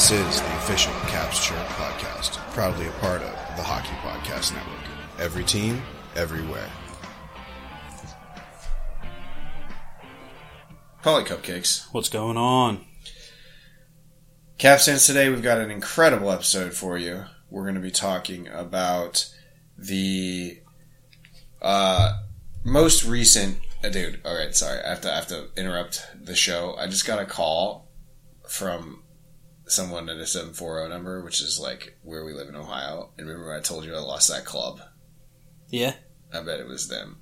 This is the official Caps Chirp podcast, proudly a part of the Hockey Podcast Network. Every team, everywhere. Paulie Cupcakes. What's going on? Caps fans, today we've got an incredible episode for you. We're going to be talking about the uh, most recent. Uh, dude, all right, sorry, I have to I have to interrupt the show. I just got a call from someone at a seven four zero number, which is like where we live in Ohio. And remember, I told you I lost that club. Yeah. I bet it was them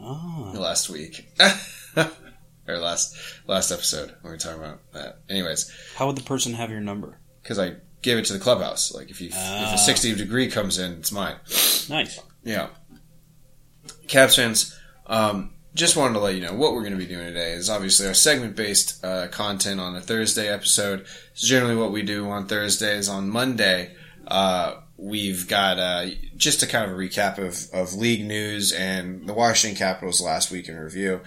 Oh. last week. or last last episode when we were talking about that. Anyways, How would the person have your number? because I gave it to the clubhouse. Like if you if Ah. a sixty degree comes in, it's mine. Nice. Yeah. Caps fans, um, just wanted to let you know what we're going to be doing today is obviously our segment based uh, content on a Thursday episode. It's generally what we do on Thursdays. On Monday, uh, we've got uh, just a kind of a recap of, of league news and the Washington Capitals last week in review.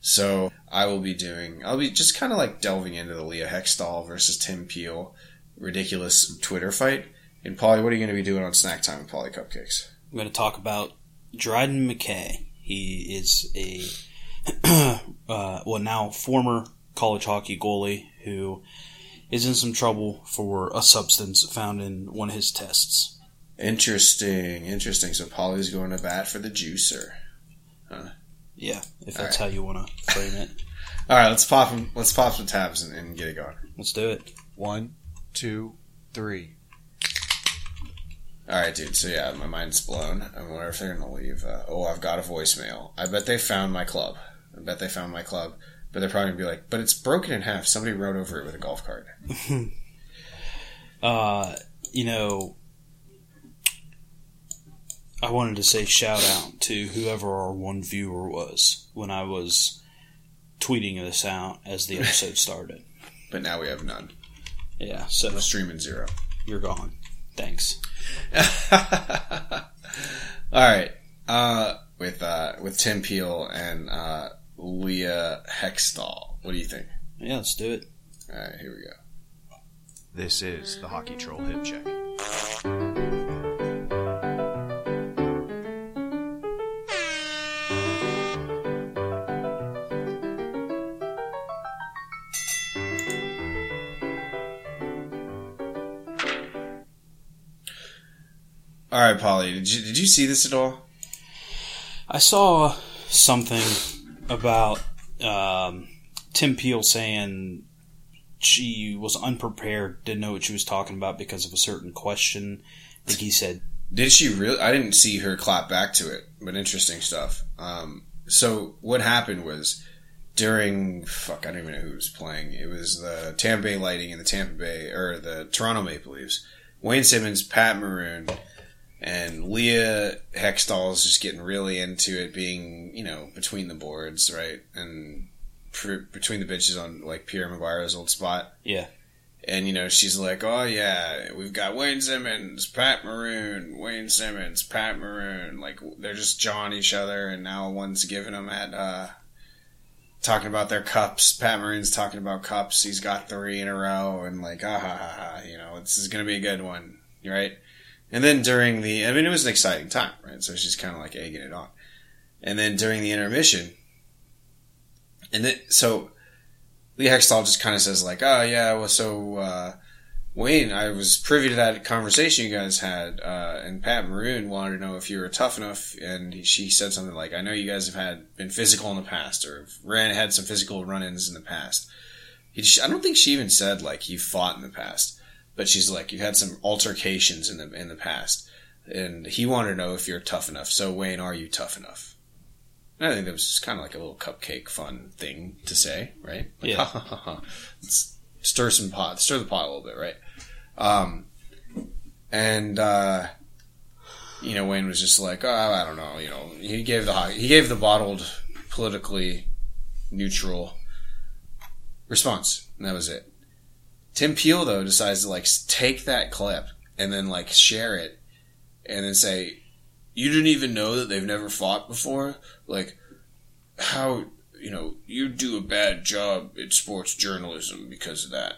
So I will be doing, I'll be just kind of like delving into the Leah Hextall versus Tim Peel ridiculous Twitter fight. And Paulie, what are you going to be doing on Snack Time with Paulie Cupcakes? I'm going to talk about Dryden McKay. He is a, uh, well, now former college hockey goalie who is in some trouble for a substance found in one of his tests. Interesting, interesting. So Paulie's going to bat for the juicer. huh? Yeah, if All that's how you want to frame it. All right, let's pop 'em- Let's pop some tabs and, and get it going. Let's do it. One, two, three. All right, dude. So yeah, my mind's blown. I wonder if they're to leave. Uh, oh, I've got a voicemail. I bet they found my club. I bet they found my club. But they're probably to be like, but it's broken in half. Somebody rode over it with a golf cart. Uh, you know, I wanted to say shout out to whoever our one viewer was when I was tweeting this out as the episode started. But now we have none. Yeah, so Streaming zero. you're gone. Thanks. All right. Uh, with uh, with Tim Peel and uh, Leah Hextall. What do you think? Yeah, let's do it. All right, here we go. This is the Hockey Troll Hip Check. All right, Paulie. Did you did you see this at all? I saw something about um, Tim Peel saying she was unprepared, didn't know what she was talking about because of a certain question. I think he said Did she really? I didn't see her clap back to it, but interesting stuff. Um, so what happened was during fuck, I don't even know who was playing. It was the Tampa Bay Lightning and the Tampa Bay or the Toronto Maple Leafs. Wayne Simmonds, Pat Maroon, and Leah Hextall's just getting really into it, being you know between the boards, right, and pr- between the benches on like Pierre McGuire's old spot. Yeah. And you know she's like, "Oh yeah, we've got Wayne Simmonds, Pat Maroon, Wayne Simmonds, Pat Maroon." Like they're just jawing each other, and now one's giving them at uh, talking about their cups. Pat Maroon's talking about cups. He's got three in a row, and like, ah ha ha ha. You know, this is gonna be a good one, right? And then during the, I mean, it was an exciting time, right? So she's kind of like egging it on. And then during the intermission, and then so Leah Hextall just kind of says like, "Oh yeah, well so uh, Wayne, I was privy to that conversation you guys had, uh, and Pat Maroon wanted to know if you were tough enough." And she said something like, "I know you guys have had been physical in the past, or ran had some physical run-ins in the past." He, I don't think she even said like you fought in the past, but she's like you've had some altercations in the in the past, and he wanted to know if you're tough enough. So Wayne, are you tough enough? And I think that was just kind of like a little cupcake fun thing to say, right? Like, Yeah. ha, ha, ha, ha. Let's stir some pot, stir the pot a little bit, right? Um, and uh, you know, Wayne was just like, oh, I don't know, you know, he gave the he gave the bottled, politically neutral response, and that was it. Tim Peel though decides to like take that clip and then like share it, and then say, "You didn't even know that they've never fought before." Like, how you know you do a bad job at sports journalism because of that.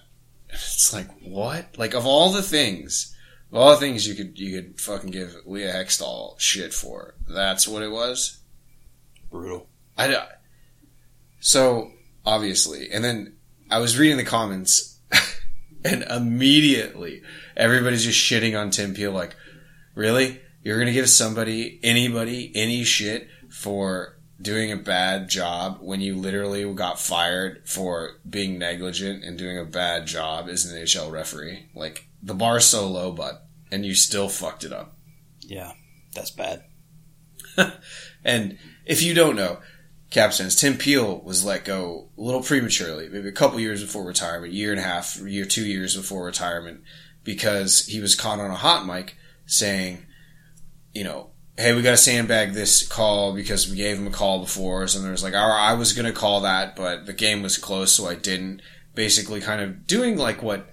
It's like what? Like of all the things, of all the things you could you could fucking give Leah Hextall shit for, that's what it was. Brutal. I so obviously, and then I was reading the comments, and immediately everybody's just shitting on Tim Peel. Like, really? You're gonna give somebody, anybody, any shit for doing a bad job when you literally got fired for being negligent and doing a bad job as an NHL referee? Like, the bar's so low, bud, and you still fucked it up. Yeah, that's bad. And if you don't know, Capstans, Tim Peel was let go a little prematurely, maybe a couple years before retirement, year and a half, year, two years before retirement, because he was caught on a hot mic saying, you know, hey, we got to sandbag this call because we gave him a call before. So there was like, "Oh, I was going to call that, but the game was close, so I didn't. Basically, kind of doing like what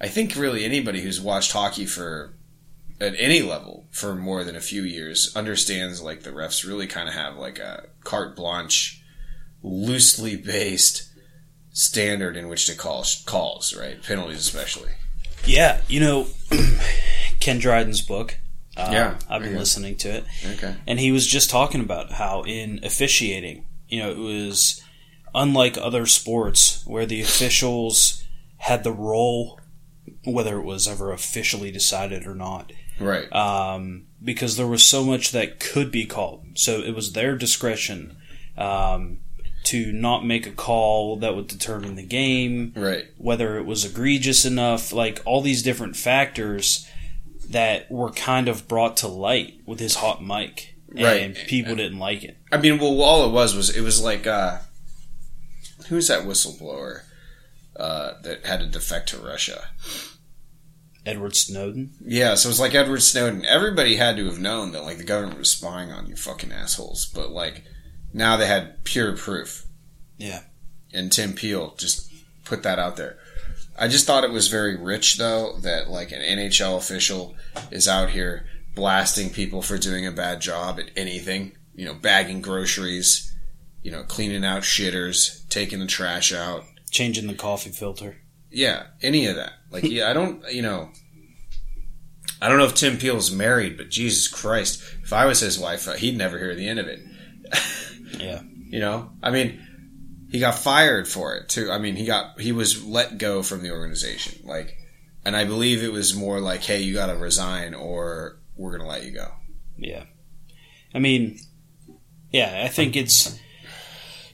I think really anybody who's watched hockey for at any level for more than a few years understands like the refs really kind of have like a carte blanche, loosely based standard in which to call calls, right? Penalties especially. Yeah, you know, Ken Dryden's book. Uh, Yeah, I've been yeah. listening to it, Okay. and he was just talking about how in officiating, you know, it was unlike other sports where the officials had the role, whether it was ever officially decided or not, Right. um, because there was so much that could be called. So it was their discretion um, to not make a call that would determine the game, right. whether it was egregious enough, like all these different factors that were kind of brought to light with his hot mic. And Right. people didn't like it. I mean, well, all it was was it was like uh, who's that whistleblower uh, that had to defect to Russia? Edward Snowden. Yeah, so it's like Edward Snowden. Everybody had to have known that like the government was spying on you fucking assholes, but like now they had pure proof. Yeah. And Tim Peel just put that out there. I just thought it was very rich though that like an NHL official is out here blasting people for doing a bad job at anything, you know, bagging groceries, you know, cleaning out shitters, taking the trash out, Changing the coffee filter. yeah, any of that. Like, yeah, I don't, you know, I don't know if Tim Peel is married, but Jesus Christ, if I was his wife, uh, he'd never hear the end of it. Yeah. You know, I mean, he got fired for it too. I mean, he got he was let go from the organization. Like, and I believe it was more like, hey, you got to resign, or we're gonna let you go. Yeah. I mean, yeah, I think it's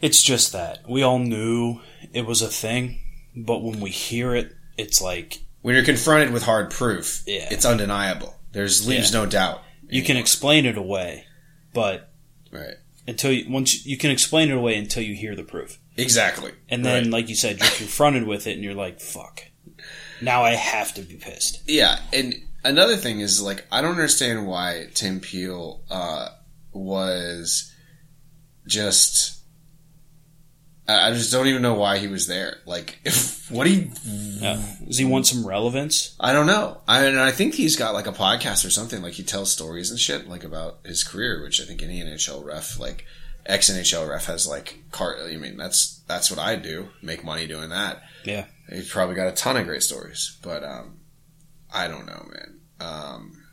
it's just that. We all knew it was a thing, but when we hear it, it's like When you're confronted with hard proof, Yeah. it's undeniable. There's leaves Yeah. no doubt. you can explain it away, but right, until you once you can explain it away until you hear the proof. exactly, And then Right. like you said, you're confronted with it and you're like, fuck. Now I have to be pissed. Yeah, and another thing is like I don't understand why Tim Peel uh, was just. I just don't even know why he was there. Like, if, what do you? Uh, does he want some relevance? I don't know. I and I think he's got like a podcast or something. Like he tells stories and shit like about his career, which I think any NHL ref, like ex NHL ref, has like car. I mean, that's that's what I do. Make money doing that. Yeah. He's probably got a ton of great stories, but um, I don't know, man. Um,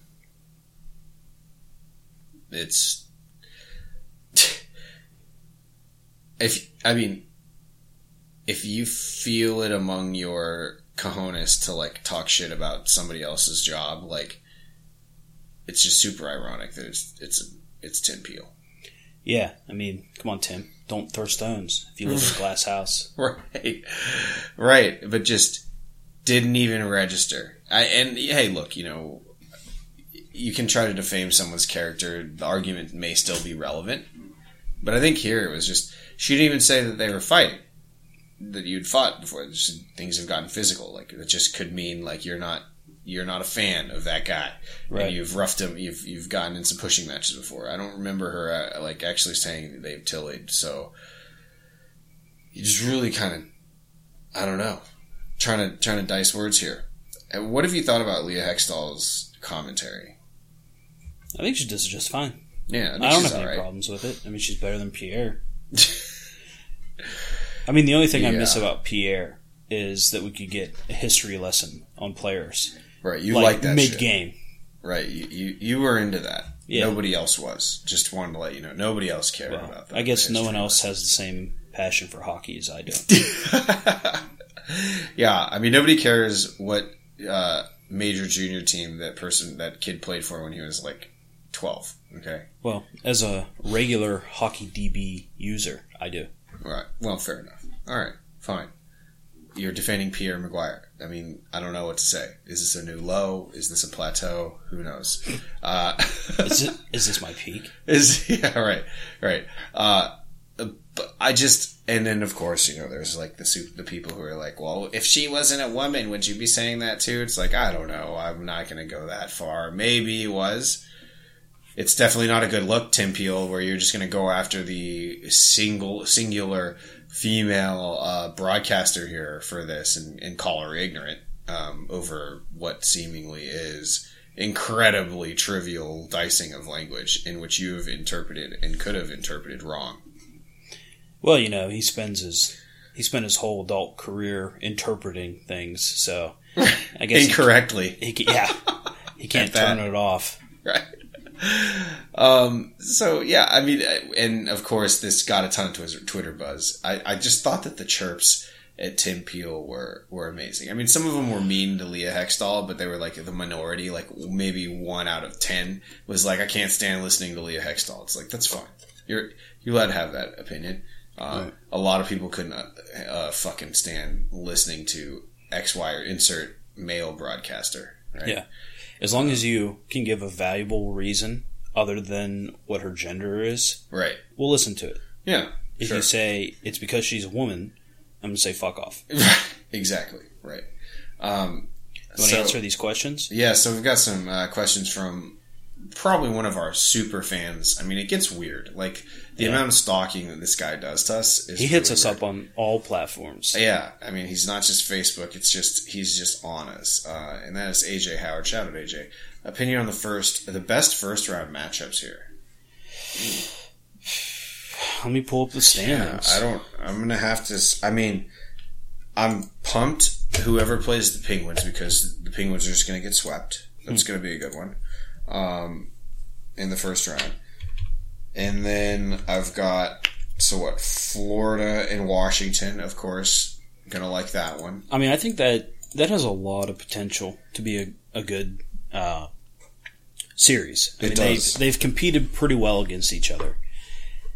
it's if I mean, if you feel it among your cojones to like talk shit about somebody else's job, like it's just super ironic that it's it's it's Tim Peel, Yeah. I mean, come on, Tim. Don't throw stones if you live in a glass house. right? Right, but just didn't even register. I and hey, look, you know, you can try to defame someone's character. The argument may still be relevant, but I think here it was just she didn't even say that they were fighting, that you'd fought before. Just, things have gotten physical. Like it just could mean like you're not you're not a fan of that guy, Right. and you've roughed him. You've you've gotten in some pushing matches before. I don't remember her uh, like actually saying they've tillied. So you just really kind of I don't know, trying to trying to dice words here. And what have you thought about Leah Hextall's commentary? I think she does just fine. Yeah, I, I don't have any alright. problems with it. I mean, she's better than Pierre. I mean, the only thing I miss about Pierre is that we could get a history lesson on players, Right. You like, that mid game. Right. You, you you were into that. Yeah. Nobody else was. Just wanted to let you know. Nobody else cared Well, about that. I guess no one else has the same passion for hockey as I do. yeah, I mean nobody cares what uh, major junior team that person that kid played for when he was like twelve. Okay, well, as a regular hockey DB user, I do. Right. Well, fair enough. All right, fine. You're defending Pierre McGuire. I mean, I don't know what to say. Is this a new low? Is this a plateau? Who knows? Uh, Is it? Is this my peak? is yeah, right, right. Uh, but I just and then of course you know there's like the the people who are like, well, if she wasn't a woman, would you be saying that too? It's like I don't know. I'm not going to go that far. Maybe he was. It's definitely not a good look, Tim Peel, where you're just going to go after the single singular female uh, broadcaster here for this and, and call her ignorant um, over what seemingly is incredibly trivial dicing of language in which you have interpreted and could have interpreted wrong. Well, you know, he spends his he spent his whole adult career interpreting things, so I guess he, Incorrectly, he, ca- yeah, he can't turn it off. right? Um, so yeah, I mean, and of course, this got a ton of Twitter, Twitter buzz. I, I just thought that the chirps at Tim Peel were were amazing. I mean, some of them were mean to Leah Hextall, but they were like the minority. Like maybe one out of ten was like, "I can't stand listening to Leah Hextall." It's like that's fine. You're you're allowed to have that opinion. Uh, A lot of people couldn't uh, uh, fucking stand listening to X Y or insert male broadcaster. Right? Yeah, as long as you can give a valuable reason other than what her gender is, Right. we'll listen to it. Yeah. If sure. you say it's because she's a woman, I'm gonna say fuck off. exactly. Right. Um, You want to so- answer these questions? Yeah, so we've got some uh, questions from probably one of our super fans. I mean, it gets weird. Like the Yeah. amount of stalking that this guy does to us is He hits really us weird. up on all platforms. Yeah, I mean, he's not just Facebook. It's just he's just on us, uh, and that is AJ Howard. Shout out AJ. Opinion on the first, the best first round matchups here. Let me pull up the Yeah, standings. I don't. I'm gonna have to. I mean, I'm pumped. Whoever plays the Penguins because the Penguins are just gonna get swept. That's gonna be a good one. Um, in the first round, and then I've got so what? Florida and Washington, of course. Gonna like that one. I mean, I think that that has a lot of potential to be a, a good uh, series. I It mean, does. They've, they've competed pretty well against each other.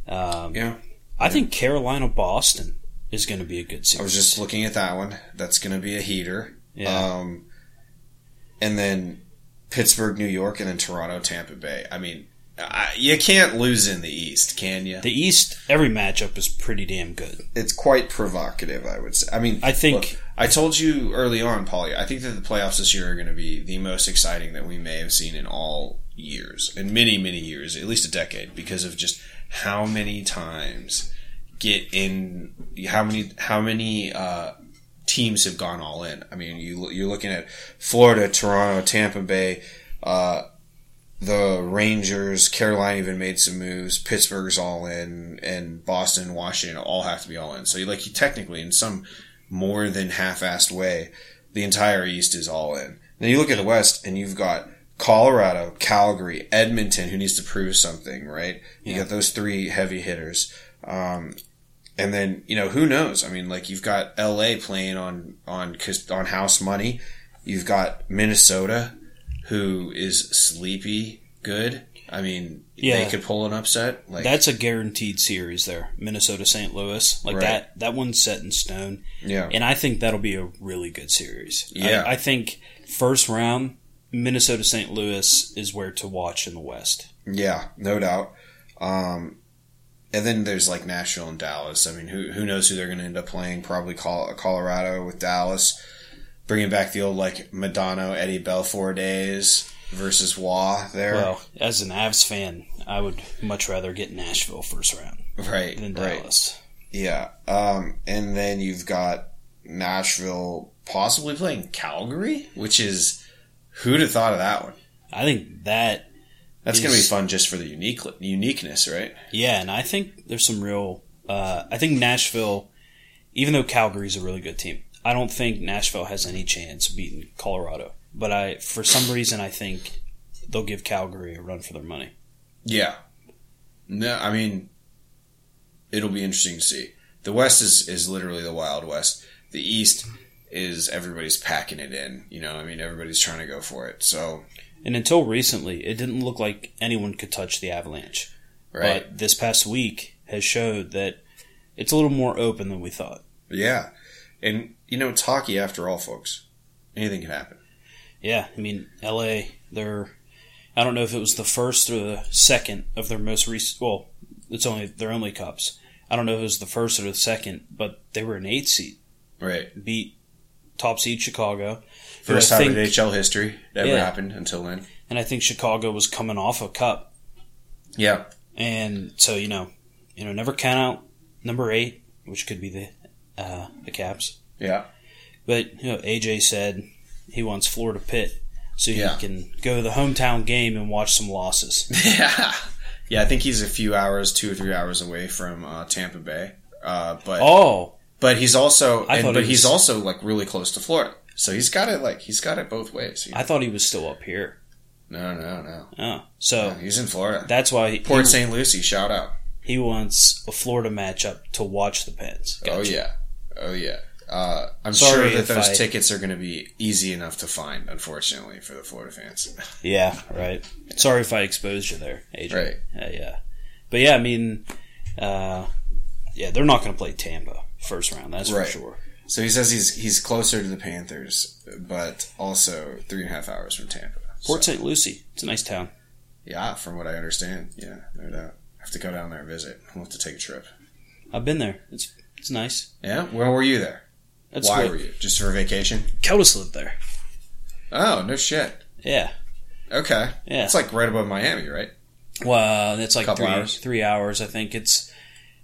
Um, Yeah. I think Carolina Boston is going to be a good series. I was just looking at that one. That's gonna be a heater. yeah. Um, and then Pittsburgh, New York, and then Toronto, Tampa Bay. I mean, I, you can't lose in the East, can you? the East, every matchup is pretty damn good. it's quite provocative, I would say. I mean, I think- look, I told you early on, Paulie. I think that the playoffs this year are going to be the most exciting that we may have seen in all years, in many, many years, at least a decade, because of just how many times get in, how many, how many uh, teams have gone all in. I mean, you you're looking at Florida, Toronto, Tampa Bay. Uh, the Rangers, Carolina even made some moves. Pittsburgh's all in, and Boston, Washington all have to be all in. So, like, you technically, in some more than half-assed way, the entire East is all in. Then you look at the West, and you've got Colorado, Calgary, Edmonton, who needs to prove something, right? You Yeah. got those three heavy hitters. Um, and then you know who knows? I mean, like you've got L.A. playing on on, on house money. You've got Minnesota, who is sleepy good. I mean, Yeah. they could pull an upset. Like That's a guaranteed series there. Minnesota St. Louis. Like Right. that that one's set in stone. yeah, And I think that'll be a really good series. I- Yeah. I, think first round, Minnesota St. Louis is where to watch in the West. yeah, no doubt. Um, and then there's like Nashville and Dallas. I mean, who who knows who they're going to end up playing? Probably Col- Colorado with Dallas, bringing back the old like Modano Eddie Belfour days versus Wah there. Well, as an Avs fan, I would much rather get Nashville first round right, than right. Dallas. Yeah. Um, and then you've got Nashville possibly playing Calgary, which is who'd have thought of that one? I think that That's going to be fun just for the unique uniqueness, right? yeah, and I think there's some real. Uh, I think Nashville, even though Calgary's a really good team, I don't think Nashville has any chance of beating Colorado. But I, for some reason, I think they'll give Calgary a run for their money. Yeah. No, I mean, it'll be interesting to see. The West is, is literally the Wild West. The East is everybody's packing it in. You know, I mean, everybody's trying to go for it. So, And until recently, it didn't look like anyone could touch the Avalanche. right. But this past week has showed that it's a little more open than we thought. yeah. And, you know, it's hockey after all, folks. Anything can happen. Yeah, I mean, LA, they're. I don't know if it was the first or the second of their most recent. Well, it's only their only cups. I don't know if it was the first or the second, but they were an eight seed, Right. beat top seed Chicago. First time in think- NHL history ever Yeah. happened until then. and I think Chicago was coming off a cup, Yeah. and so you know, you know, never count out number eight, which could be the uh, the Caps. Yeah. But you know, AJ said he wants Florida Pitt so he Yeah. can go to the hometown game and watch some losses. Yeah. Yeah, I think he's a few hours, two or three hours away from uh, Tampa Bay. Uh, but Oh, but he's also I and, but he he's also like really close to Florida. So he's got it like he's got it both ways. I thought he was still up here. no, no, no. Oh, so He's in Florida. that's why he, Port St. Lucie, shout out. he wants a Florida matchup to watch the Pens. Oh yeah. Oh yeah. Uh, I'm Sorry sure that those I- tickets are going to be easy enough to find, unfortunately, for the Florida fans. yeah, right. Sorry if I exposed you there, AJ. Right. Uh, yeah, but yeah, I mean, uh, yeah, they're not going to play Tampa first round. That's Right. for sure. So he says he's he's closer to the Panthers, but also three and a half hours from Tampa. Port So- St. Lucie. It's a nice town. Yeah, from what I understand. Yeah, no doubt. I have to go down there and visit. We'll have to take a trip. I've been there. It's it's nice. Yeah? Where were you there? That's Why were you? Just for vacation? Keldis lived there. Oh, no shit. Yeah, Okay. Yeah. It's like right above Miami, right? Well, it's like three hours? three hours. I think it's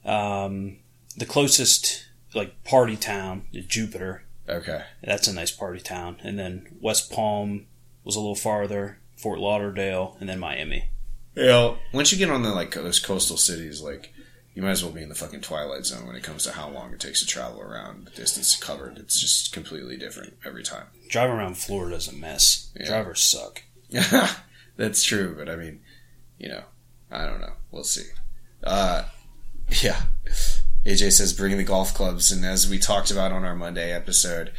um, the closest like party town Jupiter. Okay. That's a nice party town, and then West Palm was a little farther. Fort Lauderdale, and then Miami. Yeah. Once you get on the like those coastal cities, like you might as well be in the fucking twilight zone when it comes to how long it takes to travel around, the distance covered. It's just completely different every time. Driving around Florida is a mess. Yeah. Drivers suck. That's true, but I mean, you know, I don't know. We'll see. Uh, yeah. AJ says bring the golf clubs, and as we talked about on our Monday episode,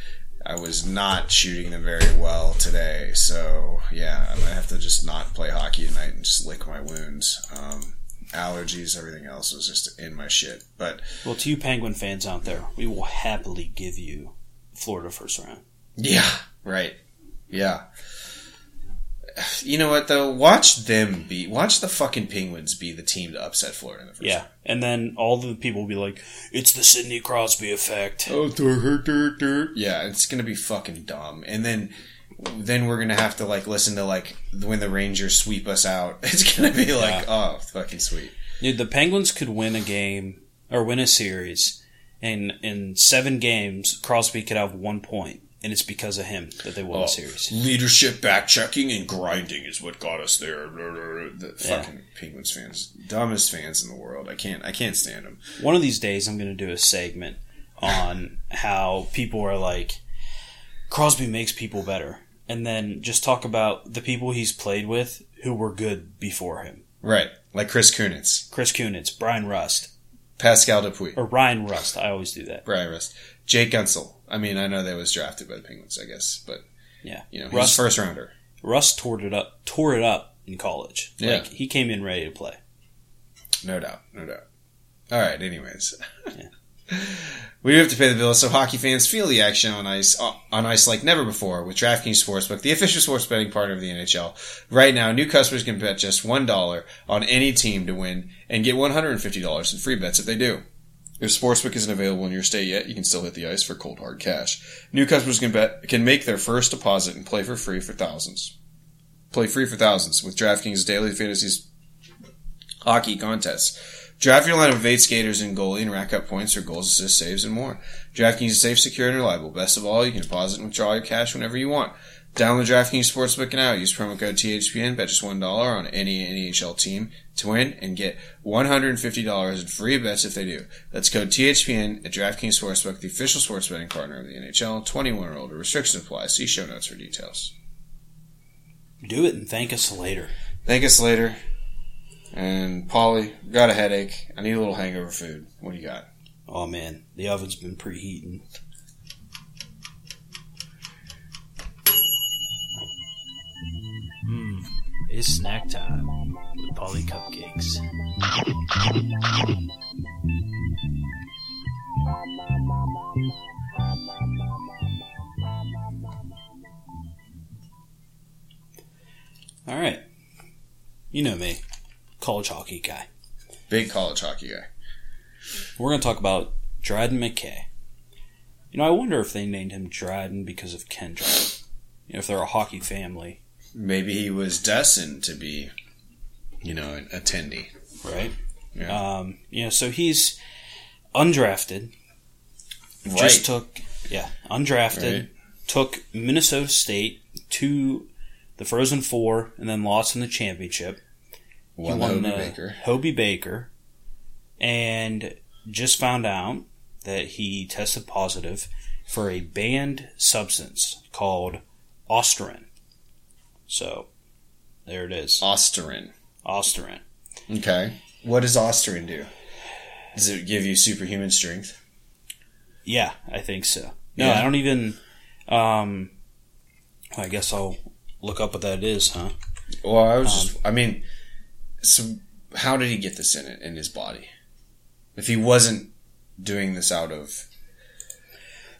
I was not shooting them very well today. So yeah, I'm going to have to just not play hockey tonight and just lick my wounds. Um, allergies, everything else was just in my shit. But Well, to you Penguin fans out there, we will happily give you Florida first round. Yeah, right. Yeah. You know what though? Watch them be. Watch the fucking Penguins be the team to upset Florida in the first. Yeah, and then all the people will be like, "It's the Sidney Crosby effect." Oh, dirt, dirt, dirt. Yeah, it's gonna be fucking dumb. And then, then we're gonna have to like listen to like when the Rangers sweep us out. It's gonna be like, oh, fucking sweet. Dude, the Penguins could win a game or win a series, and in seven games, Crosby could have one point, and it's because of him that they won Oh, the series. leadership, back checking, and grinding is what got us there. The Yeah. fucking Penguins fans, dumbest fans in the world. I can't, I can't stand them. One of these days, I'm going to do a segment on how people are like, Crosby makes people better, and then just talk about the people he's played with who were good before him. Right, like Chris Kunitz, Chris Kunitz, Bryan Rust, Pascal Dupuis. or Ryan Rust. I always do that. Bryan Rust. Jake Guentzel. I mean, I know that was drafted by the Penguins, I guess, but Yeah, you know, he's Rust- first rounder. Russ tore it up, tore it up in college. Yeah. Like he came in ready to play. No doubt, no doubt. All right, anyways. we have to pay the bills, so hockey fans feel the action on ice on ice like never before with DraftKings Sportsbook, the official sports betting partner of the NHL. Right now, new customers can bet just one dollar on any team to win and get one hundred and fifty dollars in free bets if they do. If Sportsbook isn't available in your state yet, you can still hit the ice for cold hard cash. New customers can bet can make their first deposit and play for free for thousands. Play free for thousands with DraftKings daily fantasy hockey contests. Draft your line of eight skaters and goalie and rack up points for goals, assists, saves, and more. DraftKings is safe, secure, and reliable. Best of all, you can deposit and withdraw your cash whenever you want. Download DraftKings Sportsbook now. Use promo code THPN. Bet just $1 on any NHL team to win and get $150 in free bets if they do. That's code THPN at DraftKings Sportsbook, the official sports betting partner of the NHL. 21 or older. Restrictions apply. See show notes for details. Do it and thank us later. Thank us later. And Paulie, got a headache. I need a little hangover food. What do you got? Oh man, the oven's been preheating. Hmm, it's snack time with Paulie Cupcakes. All right, you know me, college hockey guy. Big college hockey guy. We're going to talk about Dryden McKay. You know, I wonder if they named him Dryden because of Ken Dryden. You know, if they're a hockey family, Maybe he was destined to be, you know, an attendee. right? Yeah. Um, you know, so he's undrafted. right. Just took, yeah, undrafted. Right. Took Minnesota State to the Frozen Four and then lost in the championship. Won, he won Hobie the Baker. Hobie Baker, and just found out that he tested positive for a banned substance called Ostarine. So, there it is, Ostarine. Ostarine. Okay. What does Ostarine do? Does it give you superhuman strength? Yeah, I think so. No, Yeah. I don't even. Um, I guess I'll look up what that is, huh? Well, I was just, I mean, so how did he get this in it in his body? If he wasn't doing this out of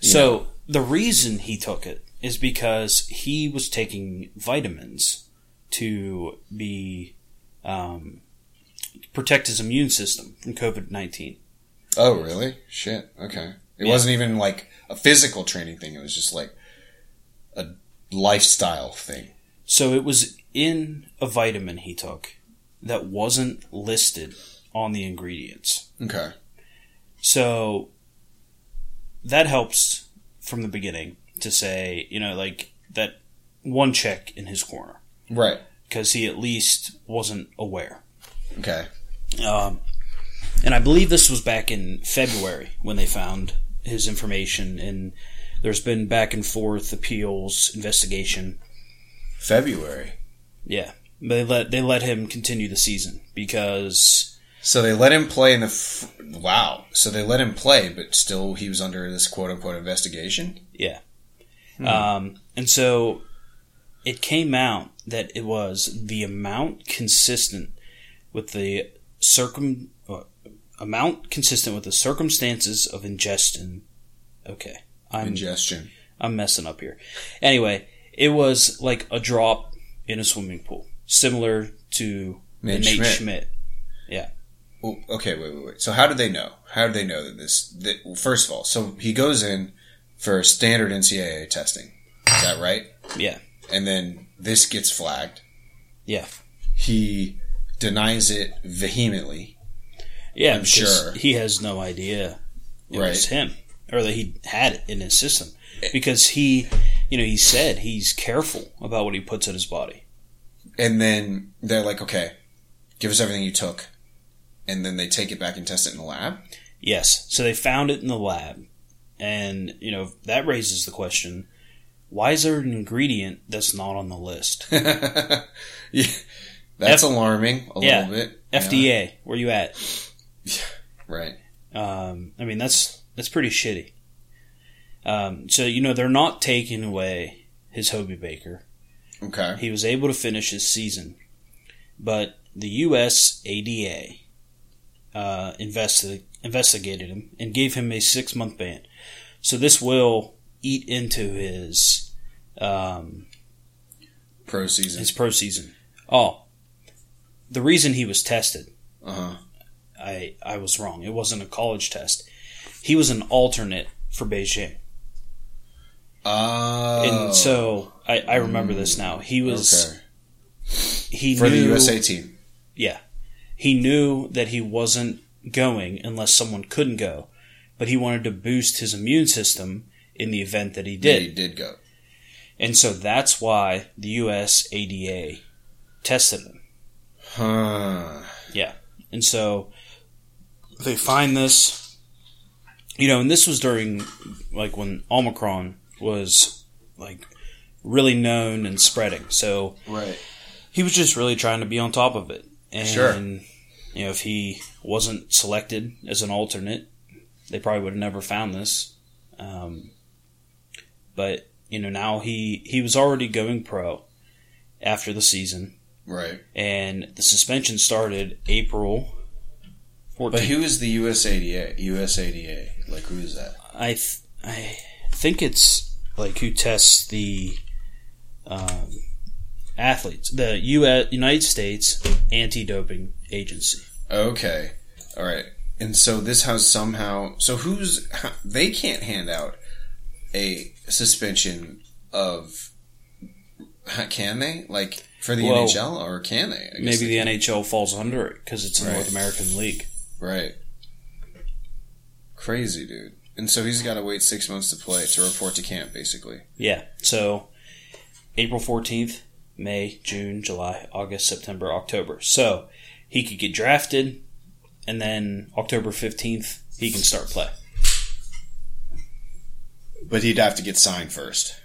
So the reason he took it is because he was taking vitamins to be um, protect his immune system from COVID nineteen. Oh, really? Shit. Okay. It Yeah. wasn't even like a physical training thing. It was just like a lifestyle thing. So it was in a vitamin he took that wasn't listed on the ingredients. Okay. So that helps from the beginning to say, you know, like that one check in his corner Right. because he at least wasn't aware. Okay. Um, and I believe this was back in February when they found his information, and there's been back and forth appeals, investigation. February. Yeah, they let they let him continue the season because So they let him play in the. F- wow. So they let him play, but still he was under this quote unquote investigation? yeah, um, and so it came out that it was the amount consistent with the circum uh, amount consistent with the circumstances of ingestion. Okay, I'm Ingestion. I'm messing up here. Anyway, it was like a drop in a swimming pool, similar to the Nate Nate Schmidt. Schmidt. Well, okay, wait, wait, wait. So how did they know? How did they know that this? That, well, first of all, so he goes in for standard NCAA testing. Is that right? Yeah, And then this gets flagged. yeah, He denies it vehemently. yeah. I'm sure. he has no idea it was him or that he had it in his system because he, you know, he said he's careful about what he puts in his body. And then they're like, okay, give us everything you took. And then they take it back and test it in the lab. Yes, so they found it in the lab, and you know that raises the question: Why is there an ingredient that's not on the list? yeah, that's alarming a yeah. little bit. FDA, where you at? Yeah, right. Um, I mean, that's that's pretty shitty. Um, so you know they're not taking away his Hobie Baker. Okay. He was able to finish his season, but the U.S. ADA uh, investi- investigated him and gave him a six month ban. So this will eat into his um, Pro season. his pro season. Oh, the reason he was tested Uh huh. I I was wrong. It wasn't a college test. He was an alternate for Beijing, Oh. and so I, I remember this now. He was okay. he for knew, the USA team. Yeah, he knew that he wasn't going unless someone couldn't go, but he wanted to boost his immune system in the event that he did. He did. did go. and so that's why the U.S. ADA tested him. Huh. Yeah. And so they find this, you know, and this was during like when Omicron was like really known and spreading. So Right. he was just really trying to be on top of it. And, Sure. you know, if he wasn't selected as an alternate, they probably would have never found this. Um, but, you know, now he, he was already going pro after the season Right. and the suspension started April 14th. But who is the USADA? USADA. Like who is that? I th- I think it's like who tests the um, athletes, the U.S. United States Anti-Doping Agency. Okay. All right. And so this has somehow. So who's they can't hand out a suspension of. Can they like for the Well, NHL or can they? I guess Maybe they the can. NHL falls under it because it's a Right. North American league. right. Crazy dude. And so he's got to wait six months to play to report to camp, basically. Yeah. So April 14th, May, June, July, August, September, October. So he could get drafted, and then October 15th he can start play. But he'd have to get signed first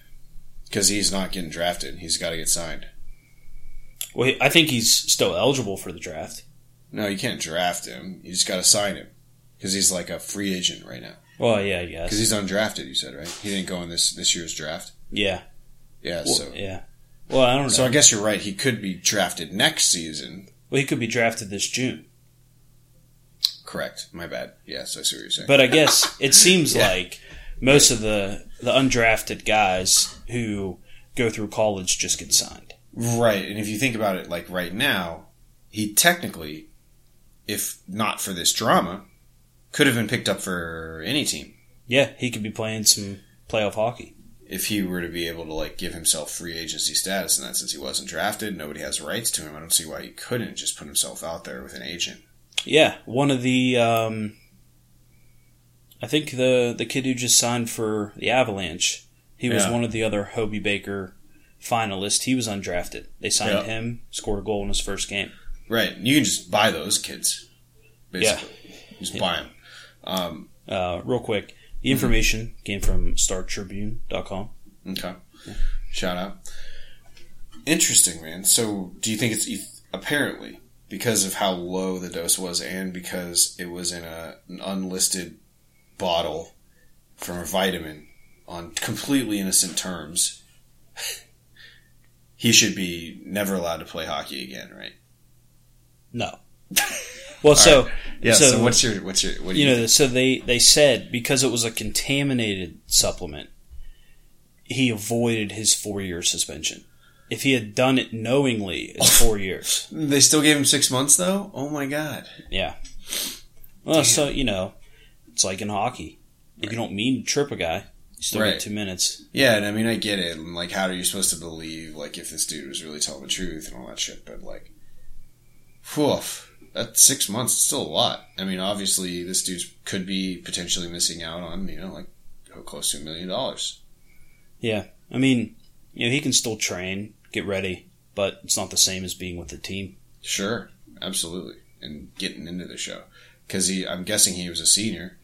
because he's not getting drafted. He's got to get signed. Well, I think he's still eligible for the draft. No, you can't draft him. You just got to sign him because he's like a free agent right now. Well, yeah, I guess. Because he's undrafted. You said right? He didn't go in this this year's draft. Yeah. Yeah. Well, so yeah. Well, I don't know. so I guess you're right. He could be drafted next season. well, he could be drafted this June. Correct. My bad. Yes, I see what you're saying. But I guess it seems Yeah. like most of the the undrafted guys who go through college just get signed. right. And if you think about it, like right now, he technically, if not for this drama, could have been picked up for any team. Yeah, he could be playing some playoff hockey. if he were to be able to like give himself free agency status and that since he wasn't drafted, nobody has rights to him. I don't see why he couldn't just put himself out there with an agent. Yeah, one of the um, I think the the kid who just signed for the Avalanche, he was Yeah. one of the other Hobie Baker finalists. He was undrafted. They signed Yeah. him, scored a goal in his first game. Right. You can just buy those kids. Basically. Just buy them. Um, Uh, real quick, the information came from StarTribune.com. okay. Shout out. Interesting, man. So, do you think it's apparently because of how low the dose was and because it was in a, an unlisted bottle from a vitamin on completely innocent terms, he should be never allowed to play hockey again, right? No. Well, so Yeah. So, So- what's your what's your what do you you, know, so they they said because it was a contaminated supplement, he avoided his four year suspension. If he had done it knowingly, it's four years. They still gave him six months though. Oh my god. Yeah. Well, so you know, it's like in hockey. If you don't mean to trip a guy, you still Right. get two minutes. Yeah, and I mean I get it. And like, how are you supposed to believe like if this dude was really telling the truth and all that shit? But like, whew, that's six months. It's still a lot. I mean, obviously this dude could be potentially missing out on you know like close to a million dollars. Yeah, I mean, you know, he can still train, get ready, but it's not the same as being with the team. Sure, absolutely, and getting into the show because he. I'm guessing he was a senior.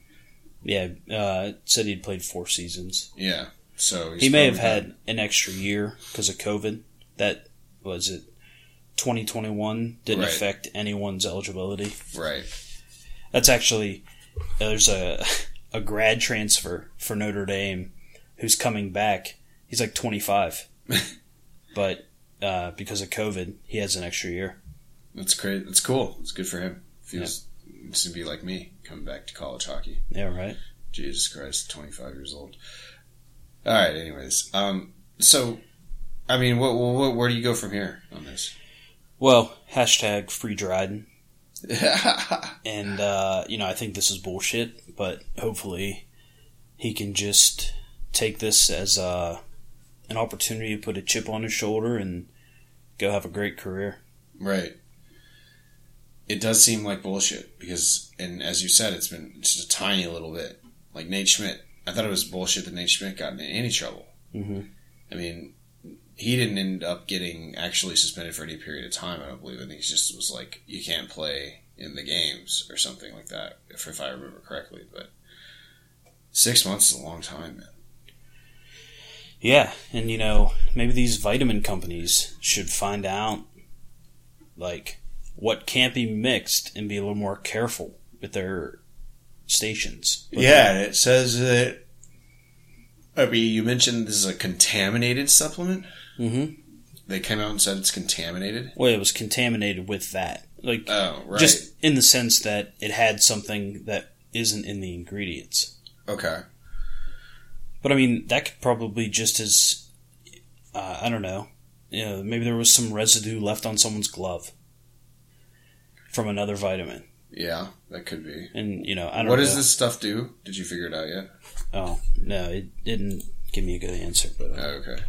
Yeah, uh, said he'd played four seasons. Yeah, so he's he may have had an extra year because of COVID. That was it. 2021 didn't Right. affect anyone's eligibility. right. That's actually there's a a grad transfer for Notre Dame who's coming back. He's like 25, but uh, because of COVID, he has an extra year. That's great. That's cool. It's good for him. Feels it's to be like me coming back to college hockey. Yeah, right. Jesus Christ, 25 years old. All right, anyways. Um, so, I mean, what, what, where do you go from here on this? Well, hashtag free Dryden, and uh, you know I think this is bullshit, but hopefully he can just take this as uh, an opportunity to put a chip on his shoulder and go have a great career. right. It does seem like bullshit because, and as you said, it's been just a tiny little bit. Like Nate Schmidt. I thought it was bullshit that Nate Schmidt got in any trouble. Mhm. I mean, he didn't end up getting actually suspended for any period of time. I don't believe, and he just was like, "You can't play in the games" or something like that, if if I remember correctly. But six months is a long time, man. Yeah, and you know, maybe these vitamin companies should find out like what can't be mixed and be a little more careful with their stations. But, Yeah, and it says that. I mean, you mentioned this is a contaminated supplement. Mm-hmm. They came out and said it's contaminated. Well, it was contaminated with that. Like Oh, right. just in the sense that it had something that isn't in the ingredients. okay. But I mean, that could probably just as uh, I don't know. You know, maybe there was some residue left on someone's glove from another vitamin, Yeah, that could be. and you know, I don't What know. does this stuff do? Did you figure it out yet? Oh no, it didn't give me a good answer. But uh, Oh, okay.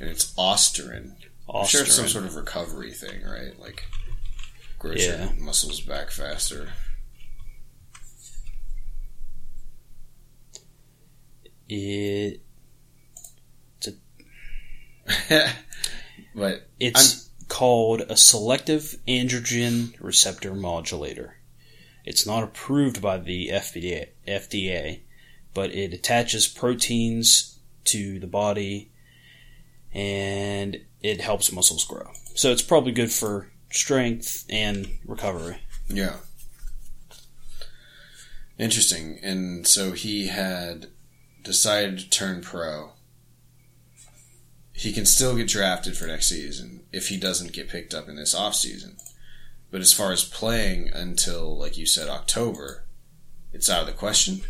And it's Ostarine. I'm sure it's some sort of recovery thing, right? Like grows Yeah. your muscles back faster. It but it's called a selective androgen receptor modulator. It's not approved by the FDA, FDA, but it attaches proteins to the body and it helps muscles grow. So it's probably good for strength and recovery. yeah. Interesting. And so he had decided to turn pro. He can still get drafted for next season if he doesn't get picked up in this offseason. But as far as playing until, like you said, October, it's out of the question.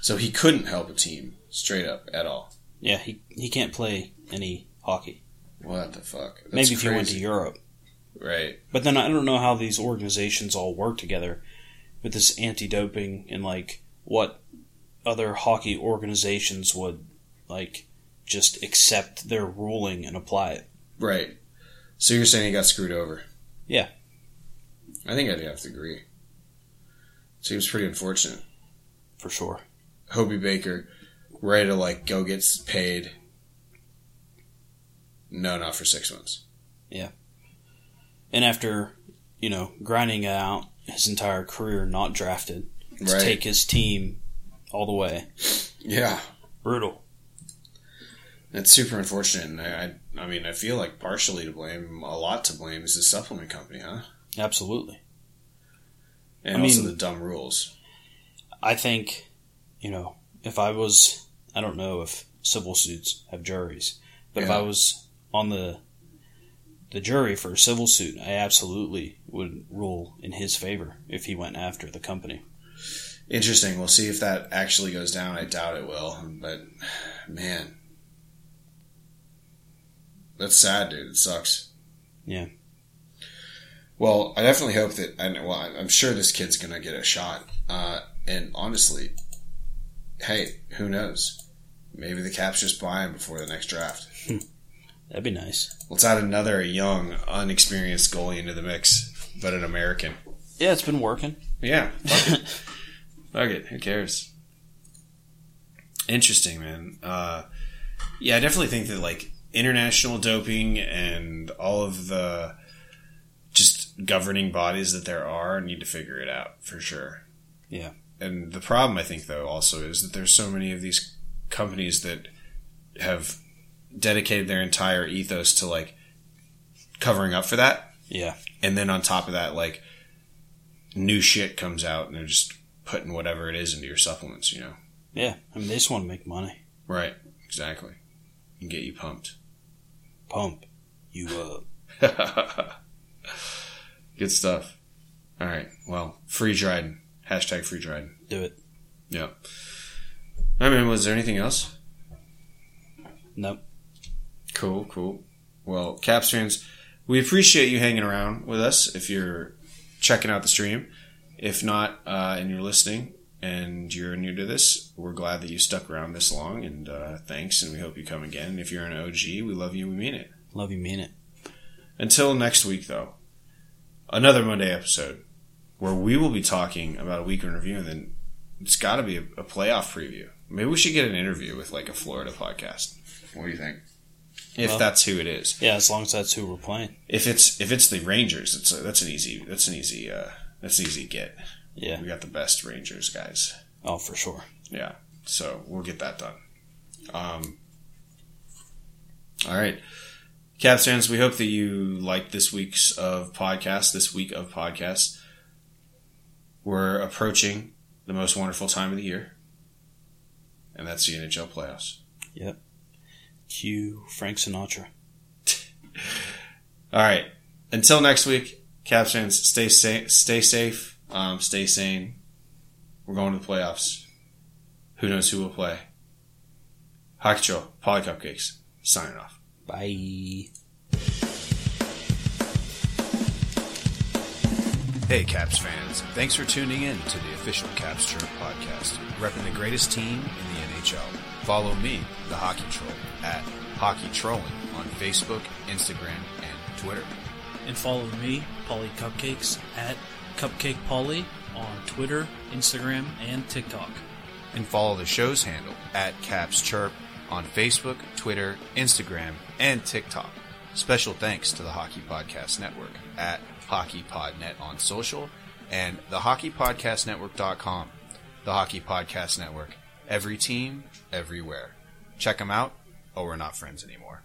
So he couldn't help a team straight up at all. Yeah, he, he can't play any hockey. What the fuck? That's Maybe if he went to. Europe. Right. But then I don't know how these organizations all work together with this anti-doping and like what other hockey organizations would like just accept their ruling and apply it. Right. So you're saying he got screwed over? Yeah. I think I'd have to agree. Seems pretty unfortunate. For sure. Hobey Baker, ready to like go get paid. No, not for six months. Yeah. And after, you know, grinding it out his entire career not drafted to Right. take his team all the way. Yeah. Brutal. It's super unfortunate. And I, I, I mean, I feel like partially to blame, a lot to blame is the supplement company, huh? Absolutely. And I also mean- the dumb rules. I think, you know, if I was, I don't know if civil suits have juries, but if I was on the the jury for a civil suit, I absolutely would rule in his favor if he went after the company. Interesting. We'll see if that actually goes down. I doubt it will. But, man. That's sad, dude. It sucks. Yeah. Well, I definitely hope that. Know, well, I'm sure this kid's gonna get a shot. Uh, and honestly, hey, who knows? Maybe the Caps just buy him before the next draft. That'd be nice. Let's add another young, unexperienced goalie into the mix, but an American. Yeah, it's been working. Yeah, fuck it. Who cares? Interesting, man. Uh, yeah, I definitely think that like international doping and all of the just governing bodies that there are need to figure it out for sure. Yeah. And the problem, I think, though, also is that there's so many of these companies that have dedicated their entire ethos to like covering up for that Yeah. and then on top of that, like new shit comes out, and they're just putting whatever it is into your supplements. You know, Yeah. I mean, they just want to make money. right? Exactly, and get you pumped. Pump you up. Good stuff. All right. Well, free Dryden. Hashtag free Dryden. Do it. Yeah. I mean, was there anything else? Nope. Cool, cool. Well, Caps fans, we appreciate you hanging around with us if you're checking out the stream. If not, uh, and you're listening and you're new to this, we're glad that you stuck around this long and uh, thanks, and we hope you come again. If you're an OG, we love you, we mean it. Love you, mean it. Until next week, though, another Monday episode where we will be talking about a week in review, and then it's got to be a, a playoff preview. Maybe we should get an interview with like a Florida podcast. What do you think? if Well- that's who it is. Yeah, as long as that's who we're playing. If it's if it's the Rangers, it's a, that's an easy that's an easy uh, that's easy get. Yeah. We got the best Rangers guys. Oh, for sure. Yeah, so we'll get that done. Um, all right, Caps fans, we hope that you liked this week's of podcast. This week of podcast. we're approaching the most wonderful time of the year, and that's the NHL playoffs. Yep. Cue Frank Sinatra. All right, until next week, Caps fans, stay safe, stay safe, um, stay sane. We're going to the playoffs. Who knows who will play? Hockey Troll, Paulie Cupcakes, signing off. Bye. Hey, Caps fans. Thanks for tuning in to the official Caps Chirp podcast, repping the greatest team in the NHL. Follow me, the Hockey Troll, at Hockey Trolling on Facebook, Instagram, and Twitter. And follow me, Paulie Cupcakes, at Cupcake Paulie on Twitter, Instagram, and TikTok. And follow the show's handle, at Caps Chirp, on Facebook, Twitter, Instagram, and TikTok. Special thanks to the Hockey Podcast Network at HockeyPodNet on social and the HockeyPodcastNetwork.com. The Hockey Podcast Network. Every team, everywhere. Check them out, or we're not friends anymore.